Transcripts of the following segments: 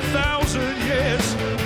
thousand years.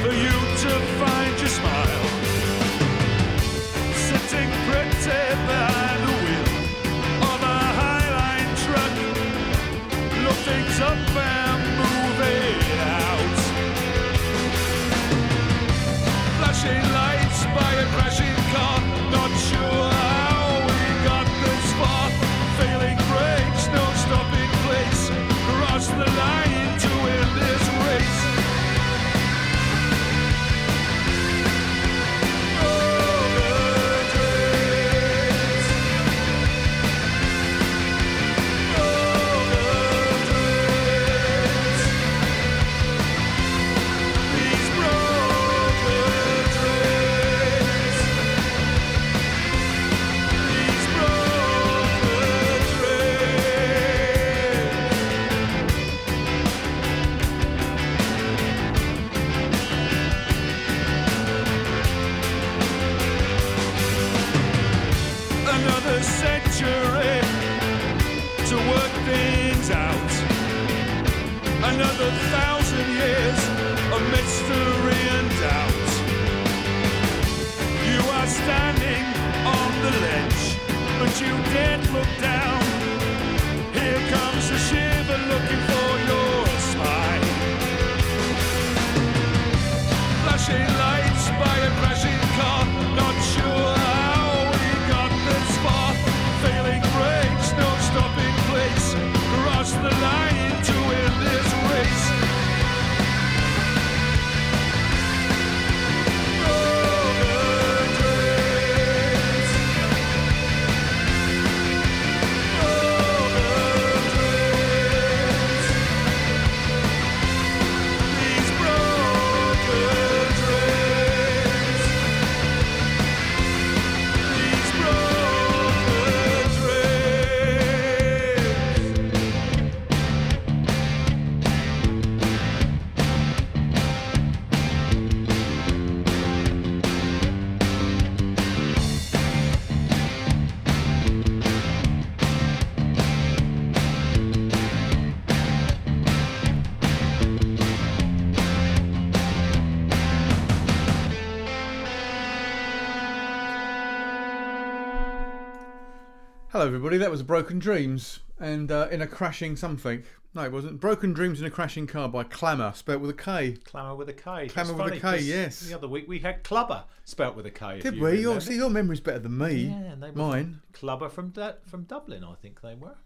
Hello, everybody. That was Broken Dreams and uh, in a crashing something. No, it wasn't. Broken Dreams in a Crashing Car by Clamour, spelled with a K. Clamour with a K. Clamour with a K, yes. The other week we had Clubber spelt with a K. Did we? Your, see, your memory's better than me. Yeah, and they were Mine. Clubber from from Dublin, I think they were.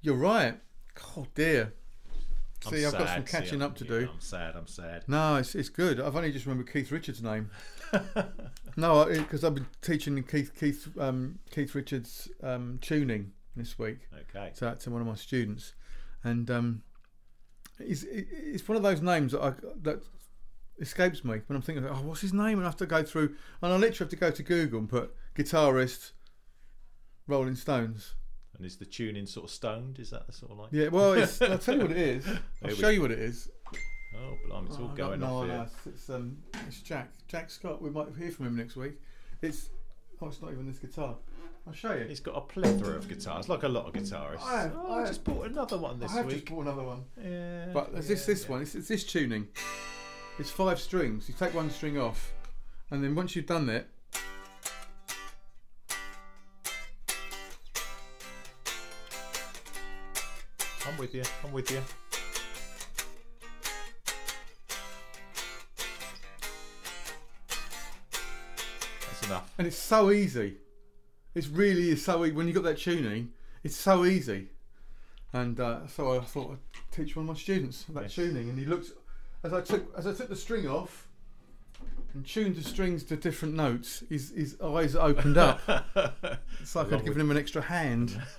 You're right. Oh, dear. See, I've got some sad, see, catching up to yeah, do. I'm sad. I'm sad. No, it's, it's good. I've only just remembered Keith Richards' name. no, because I've been teaching Keith Keith um, Keith Richards um, tuning this week. Okay. to, to one of my students, and um, it's, it's one of those names that I, that escapes me when I'm thinking, oh, what's his name? And I have to go through, and I literally have to go to Google and put guitarist, Rolling Stones. And is the tuning sort of stoned? Is that the sort of like? Yeah, well, it's, I'll tell you what it is. I'll show you what it is. Oh, blimey, it's all Oh, going no, off no, here. it's, it's, um, it's Jack, Jack Scott. We might hear from him next week. It's oh, it's not even this guitar. I'll show you. He's got a plethora of guitars, like a lot of guitarists. I have- oh, I I, just bought another one this week. I have week. just bought another one. Yeah. But it's this yeah, this yeah. one. It's, it's this tuning. It's five strings. You take one string off, and then once you've done that, with you. I'm with you. That's enough. and it's so easy. It's really is so easy. when you got that tuning. It's so easy. And uh, so I thought I'd teach one of my students that Yes. tuning, and he looked as I took as I took the string off and tuned the strings to different notes. His his eyes opened up. It's like I'd given him an extra hand.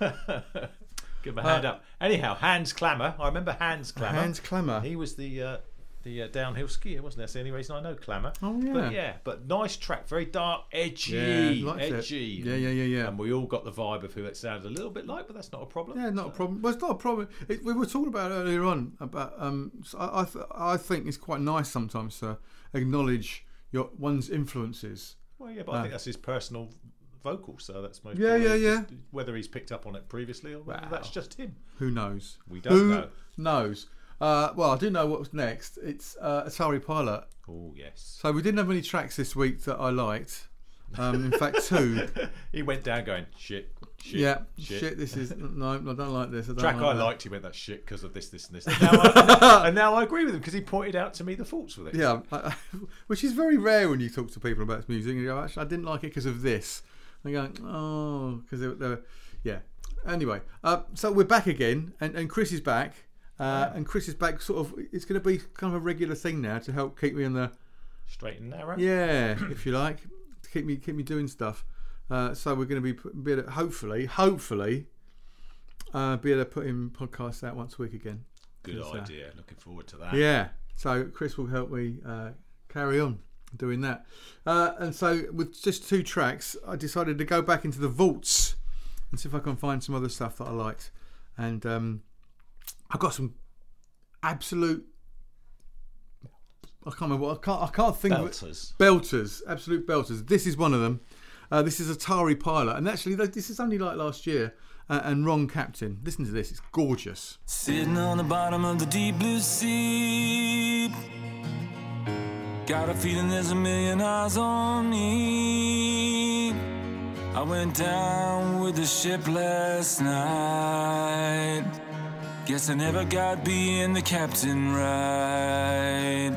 Give him a hand up. Anyhow, Hans Klammer. I remember Hans Klammer. Hans Klammer. He was the uh, the uh, downhill skier, wasn't he? That's the only reason I know Klammer. Oh, yeah. But yeah, but nice track, very dark, edgy, Yeah, liked it. edgy. Yeah, yeah, yeah, yeah. And we all got the vibe of who it sounded a little bit like, but that's not a problem. Yeah, not a problem. Well, it's not a problem. It, we were talking about earlier on about. Um, so I I, th- I think it's quite nice sometimes to acknowledge your one's influences. Well, yeah, but I Uh, think that's his personal vocal, so that's most Yeah, yeah, yeah, Whether he's picked up on it previously or whether Wow. that's just him. Who knows? We don't Who know. knows? Uh, well, I do know what was next. It's uh, Atari Pilot. Oh yes. So we didn't have any tracks this week that I liked. Um, in fact, two. he went down going shit, shit, yeah, shit. shit. This is no, I don't like this. I don't Track like I that. liked, he went that shit because of this, this, and this. And now, I, and now I agree with him because he pointed out to me the faults with it. Yeah, I, which is very rare when you talk to people about music. And you go, actually, I didn't like it because of this. And you go, oh, because they, they were, yeah. Anyway, uh, so we're back again, and, and Chris is back. Uh, and Chris is back. Sort of, it's going to be kind of a regular thing now to help keep me in the Straight and narrow. yeah, if you like, to keep me keep me doing stuff. Uh, so we're going to be, be able to, hopefully, hopefully, uh, be able to put in podcasts out once a week again. Good sir. idea. Looking forward to that. Yeah. So Chris will help me uh, carry on doing that. Uh, and so with just two tracks, I decided to go back into the vaults and see if I can find some other stuff that I liked. And um, I've got some absolute. I can't remember. What, I can't. I can't think of it. Belters. Belters, absolute belters. This is one of them. Uh, this is Atari Pilot, and actually, this is only like last year. Uh, and Wrong Captain. Listen to this; it's gorgeous. Sitting on the bottom of the deep blue sea. Got a feeling there's a million eyes on me. I went down with the ship last night. Guess I never got being the captain right.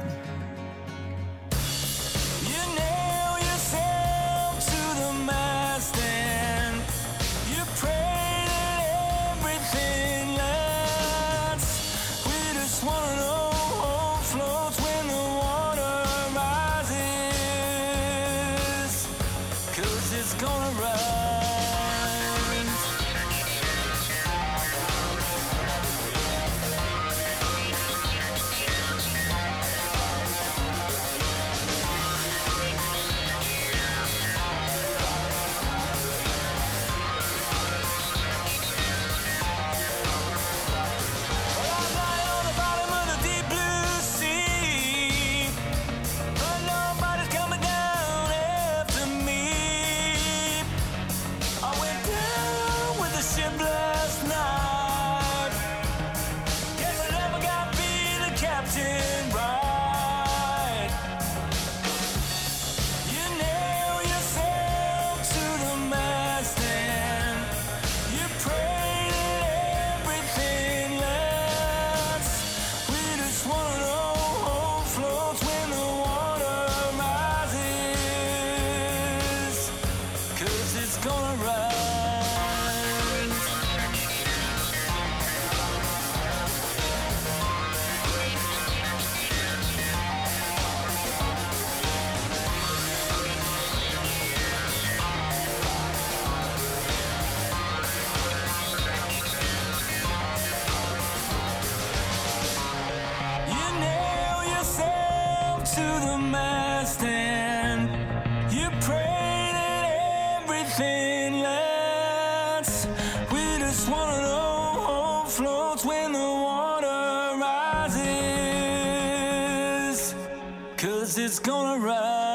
Rises. Cause it's gonna rise.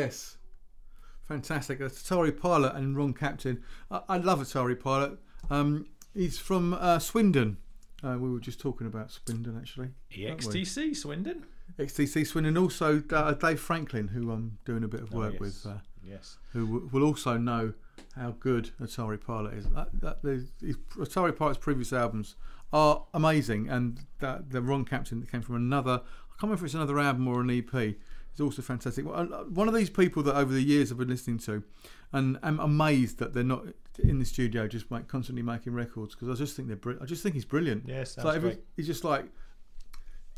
Yes, fantastic. That's Atari Pilot and Wrong Captain. I, I love Atari Pilot. Um, he's from uh, Swindon, Uh, we were just talking about Swindon actually. EXTC Swindon. XTC Swindon, also uh, Dave Franklin, who I'm doing a bit of Oh, work yes. with, uh, Yes. who w- will also know how good Atari Pilot is. That, that, Atari Pilot's previous albums are amazing, and that the Wrong Captain that came from another, I can't remember if it's another album or an EP, is also fantastic. Well, One of these people that over the years I've been listening to, and I'm amazed that they're not in the studio just make, constantly making records because I just think they're bri- I just think he's brilliant. Yeah, It's like every- he's just like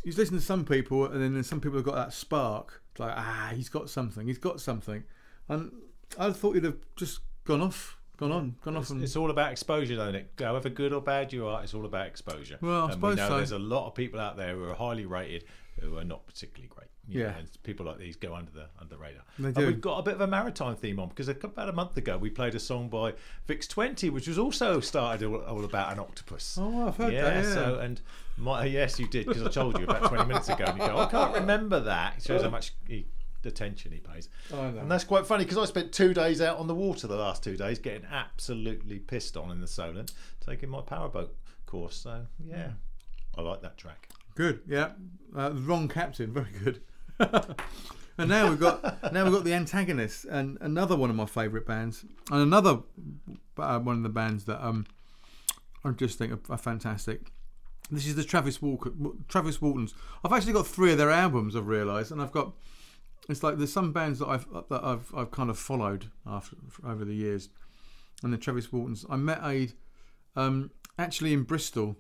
he's listening to some people, and then some people have got that spark. It's like ah, he's got something. He's got something, and I thought he'd have just gone off, gone on, gone off, It's, and it's all about exposure, don't it? However good or bad you are, it's all about exposure. Well, I and suppose we know so. there's a lot of people out there who are highly rated who are not particularly great. You Yeah. know, and people like these go under the under the radar. They And do. we've got a bit of a maritime theme on because about a month ago we played a song by Vix Twenty, which was also started all, all about an octopus. Oh, I've heard yeah, that, yeah. So and my, yes, you did because I told you about 20 minutes ago, and you go, I can't remember that. It shows how much he, attention he pays. Know. And that's quite funny because I spent two days out on the water the last two days, getting absolutely pissed on in the Solent, taking my powerboat course. So yeah, hmm. I like that track. Good, yeah. Uh, wrong captain, very good. and now we've got now we've got the antagonists and another one of my favourite bands, and another uh, one of the bands that um I just think are, are fantastic. This is the Travis Walker, Travis Waltons. I've actually got three of their albums. I've realised, and I've got. It's like there's some bands that I've that I've I've kind of followed after over the years, and the Travis Waltons. I met Ade um, actually in Bristol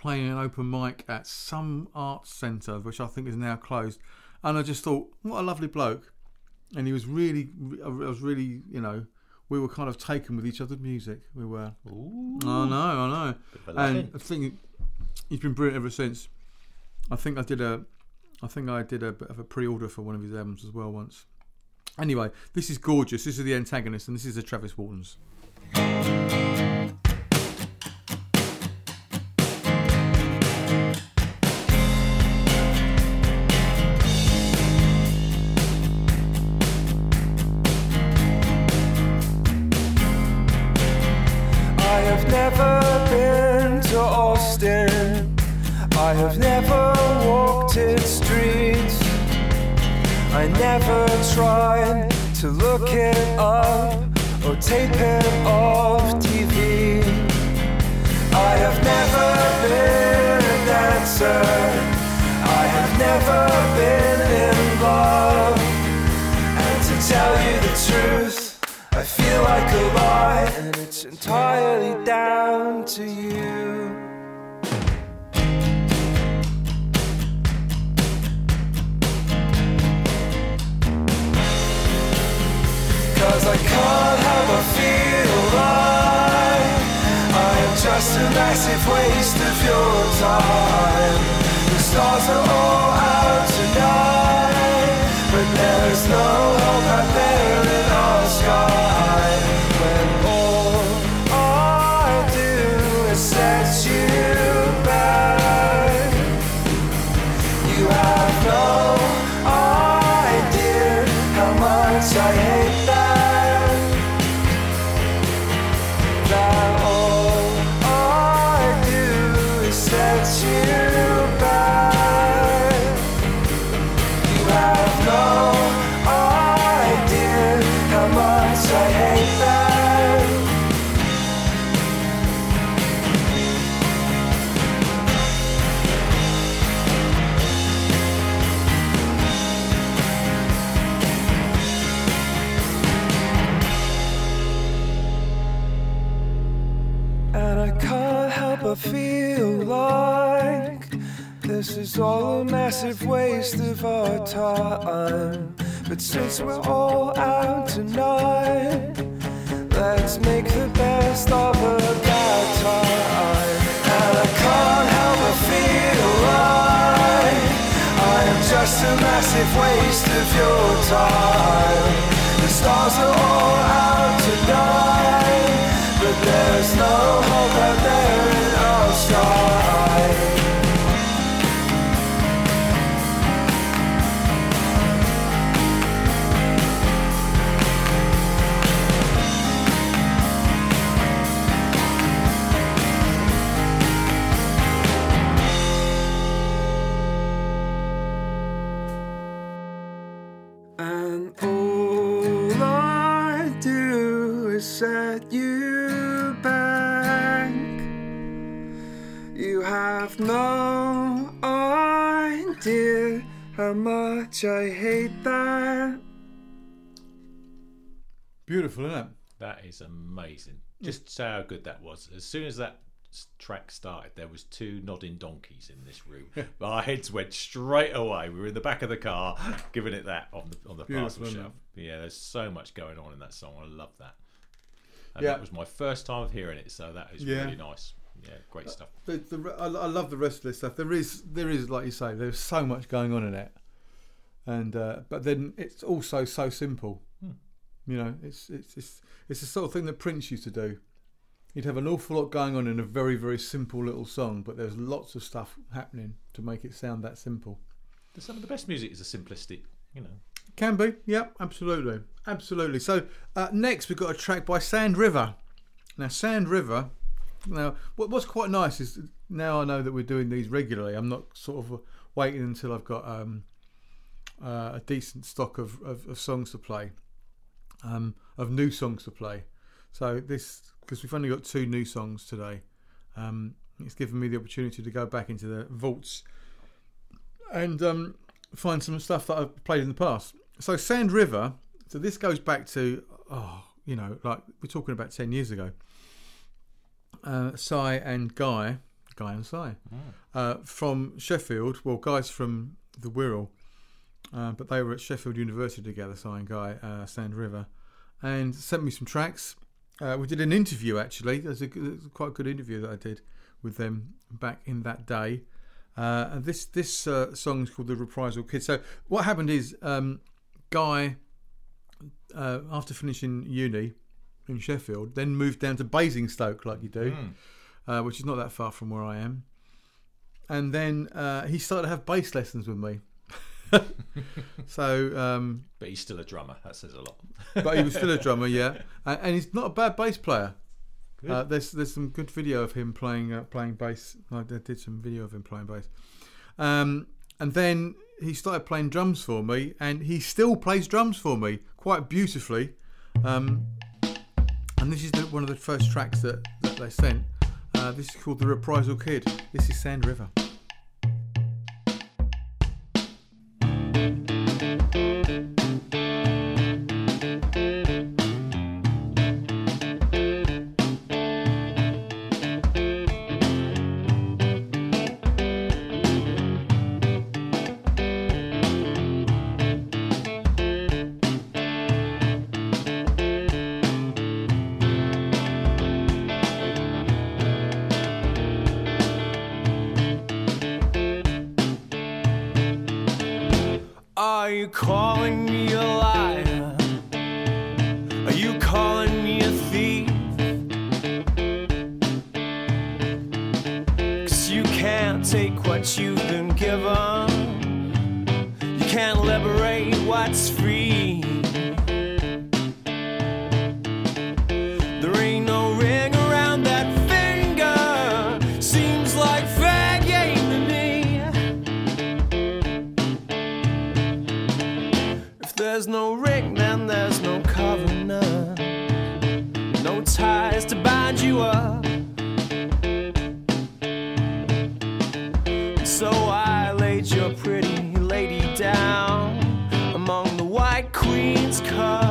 playing an open mic at some arts centre, which I think is now closed. And I just thought, what a lovely bloke. And he was really, I was really, you know, we were kind of taken with each other's music. We were. Ooh, I know, I know. bit of a And. I think he's been brilliant ever since. I think I did a, I think I did a bit of a pre-order for one of his albums as well once. Anyway, this is gorgeous. This is the antagonist, and this is the Travis Waltons. Have never been to Austin. I have never walked its streets. I never tried to look it up or tape it off TV. I have never been a dancer. I have never been in love. And to tell you the truth, like a lie, and it's entirely down to you. Cause I can't help but feel like I am just a massive waste of your time. The stars are all out tonight, but there's no hope a massive waste of our time. But since we're all out tonight, let's make the best of a bad time. And I can't help but feel like I am just a massive waste of your time. The stars are all out tonight, but there's no hope out there in our sky. Have no idea how much I hate that. Beautiful, isn't it? That is amazing. Just say how good that was. As soon as that s- track started, there was two nodding donkeys in this room. Our heads went straight away. We were in the back of the car, giving it that on the on the Beautiful, parcel isn't shelf. Yeah, there's so much going on in that song. I love that. And Yeah. that was my first time of hearing it, so that is Yeah. really nice. Yeah, great stuff. The, the, I, I love the rest of this stuff. There is, there is, like you say, there's so much going on in it, and uh, but then it's also so simple. You know, it's it's it's it's the sort of thing that Prince used to do. He'd have an awful lot going on in a very very simple little song, but there's lots of stuff happening to make it sound that simple. Some of the best music is a simplistic, you know. Can be, yep, absolutely, absolutely. So uh, next we've got a track by Sand River. Now Sand River. Now what, what's quite nice is now I know that we're doing these regularly. I'm not sort of waiting until I've got um, uh, a decent stock of, of, of songs to play, um, of new songs to play. So this because we've only got two new songs today. Um, it's given me the opportunity to go back into the vaults and um, find some stuff that I've played in the past. So Sand River. So this goes back to oh, you know, like we're talking about ten years ago. Uh, Cy and Guy, Guy and Cy, uh, from Sheffield. Well, Guy's from the Wirral, uh, but they were at Sheffield University together. Cy and Guy, uh, Sand River, and sent me some tracks. Uh, we did an interview actually. There's a, there's a quite good interview that I did with them back in that day. Uh, and this this uh, song is called "The Reprisal Kid." So what happened is um, Guy, uh, after finishing uni in Sheffield, then moved down to Basingstoke, like you do, uh, which is not that far from where I am. And then uh, he started to have bass lessons with me. so, um, But he's still a drummer. That says a lot. but he was still a drummer, yeah, and, and he's not a bad bass player. Uh, there's there's some good video of him playing uh, playing bass. I did did some video of him playing bass, um, and then he started playing drums for me, and he still plays drums for me quite beautifully. Um, and this is the, one of the first tracks that, that they sent. Uh, this is called "The Reprisal Kid." This is Sand River. So I laid your pretty lady down among the white queen's cut.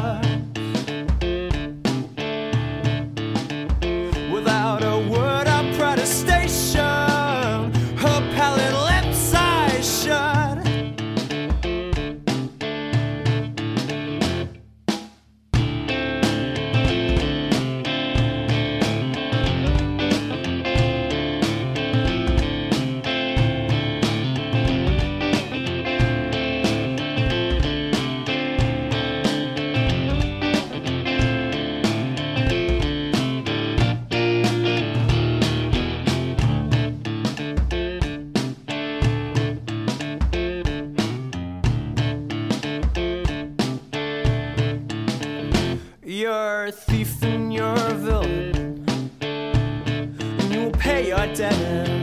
pay your debt.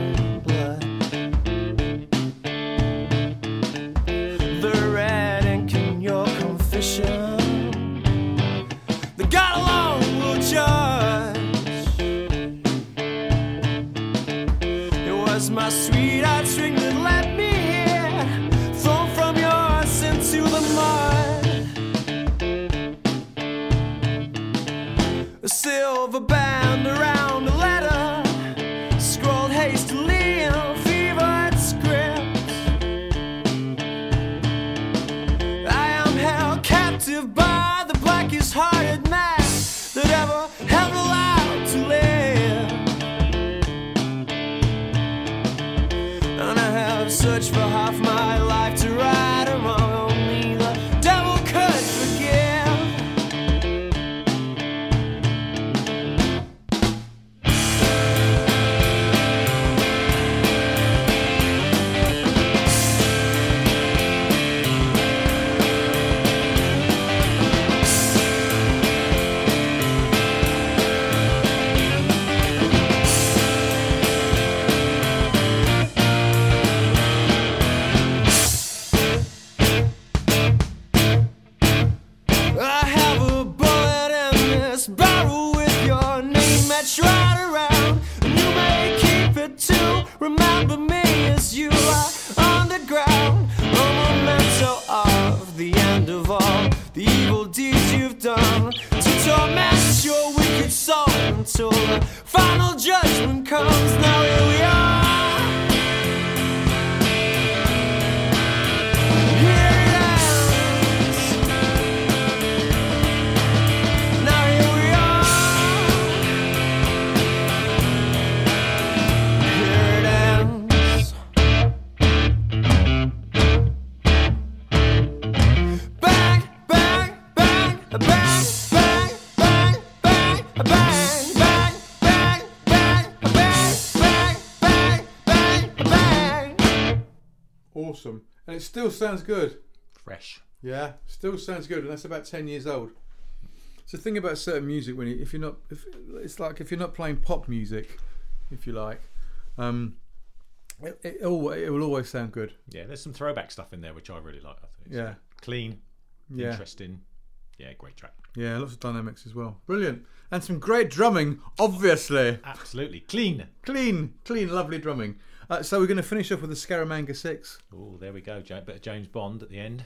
It still sounds good. Fresh. Yeah, still sounds good, and that's about ten years old. It's the thing about certain music when you, if you're not, if, it's like if you're not playing pop music, if you like, um, it, it, it will always sound good. Yeah, there's some throwback stuff in there which I really like. I think it's Yeah, clean, yeah, interesting. Yeah, great track. yeah. Lots of dynamics as well. Brilliant, and some great drumming. Obviously, Absolutely clean. clean, clean, lovely drumming. Uh, so we're going to finish off with the Scaramanga Six. Oh, there we go. Ja- Bit of James Bond at the end.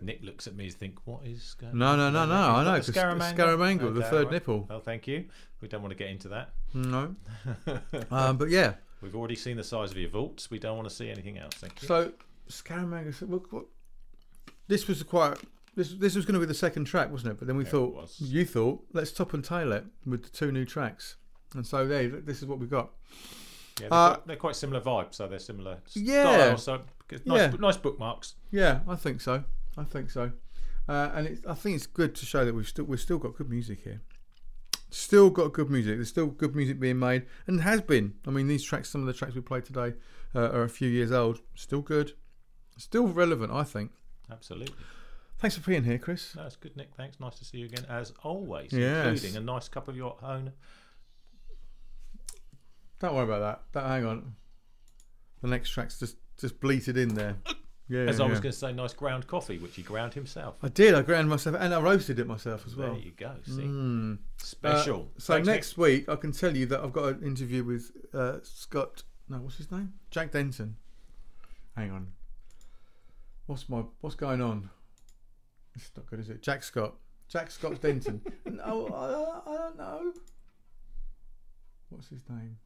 Nick looks at me and think, "What is going?" No, no, no, no. I know. 'cause Scaramanga. Scaramanga, the third right. nipple. Oh, thank you. We don't want to get into that. No, um, but yeah. We've already seen the size of your vaults. We don't want to see anything else. Thank you. So Scaramanga. What, what, this was quite. This this was going to be the second track, wasn't it? But then we Yeah, thought you thought let's top and tail it with the two new tracks, and so there. This is what we got. Yeah, they're, uh, quite, they're quite similar vibes, so they're similar Yeah. style. So nice, Yeah. nice bookmarks. Yeah, I think so. I think so. Uh, and it's, I think it's good to show that we've still we've still got good music here. Still got good music. There's still good music being made, and has been. I mean, these tracks, some of the tracks we played today, uh, are a few years old. Still good. Still relevant, I think. Absolutely. Thanks for being here, Chris. No, good, Nick. Thanks. Nice to see you again, as always. Yes. Including a nice cup of your own. Don't worry about that. Don't, hang on. The next track's just just bleated in there. Yeah, As I was going to say, nice ground coffee, which he ground himself. I did. I ground myself and I roasted it myself as well. There you go. See, Mm. special. Uh, so Thanks, Nick. next week, I can tell you that I've got an interview with uh, Scott. No, what's his name? Jack Denton. Hang on. What's my what's going on? It's not good, is it? Jack Scott. Jack Scott Denton. no, I, I don't know. What's his name?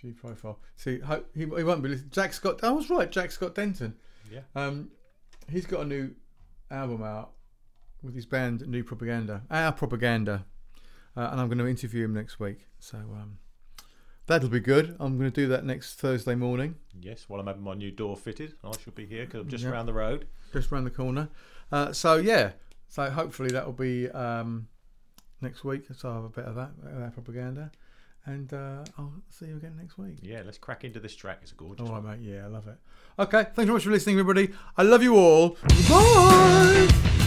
View profile. See, ho- he, he won't be listening. Jack Scott. I was right. Jack Scott Denton. Yeah. Um, he's got a new album out with his band New Propaganda. Our Propaganda. Uh, and I'm going to interview him next week. So um, that'll be good. I'm going to do that next Thursday morning, Yes, while I'm having my new door fitted, I shall be here because I'm just Yeah. round the road. just around the corner. Uh, so yeah, so hopefully that'll be um, next week. So I'll have a bit of that, that propaganda, and uh, I'll see you again next week. Yeah, let's crack into this track. It's a gorgeous All one. mate. Yeah, I love it. Okay, thanks so much for listening, everybody. I love you all. Bye.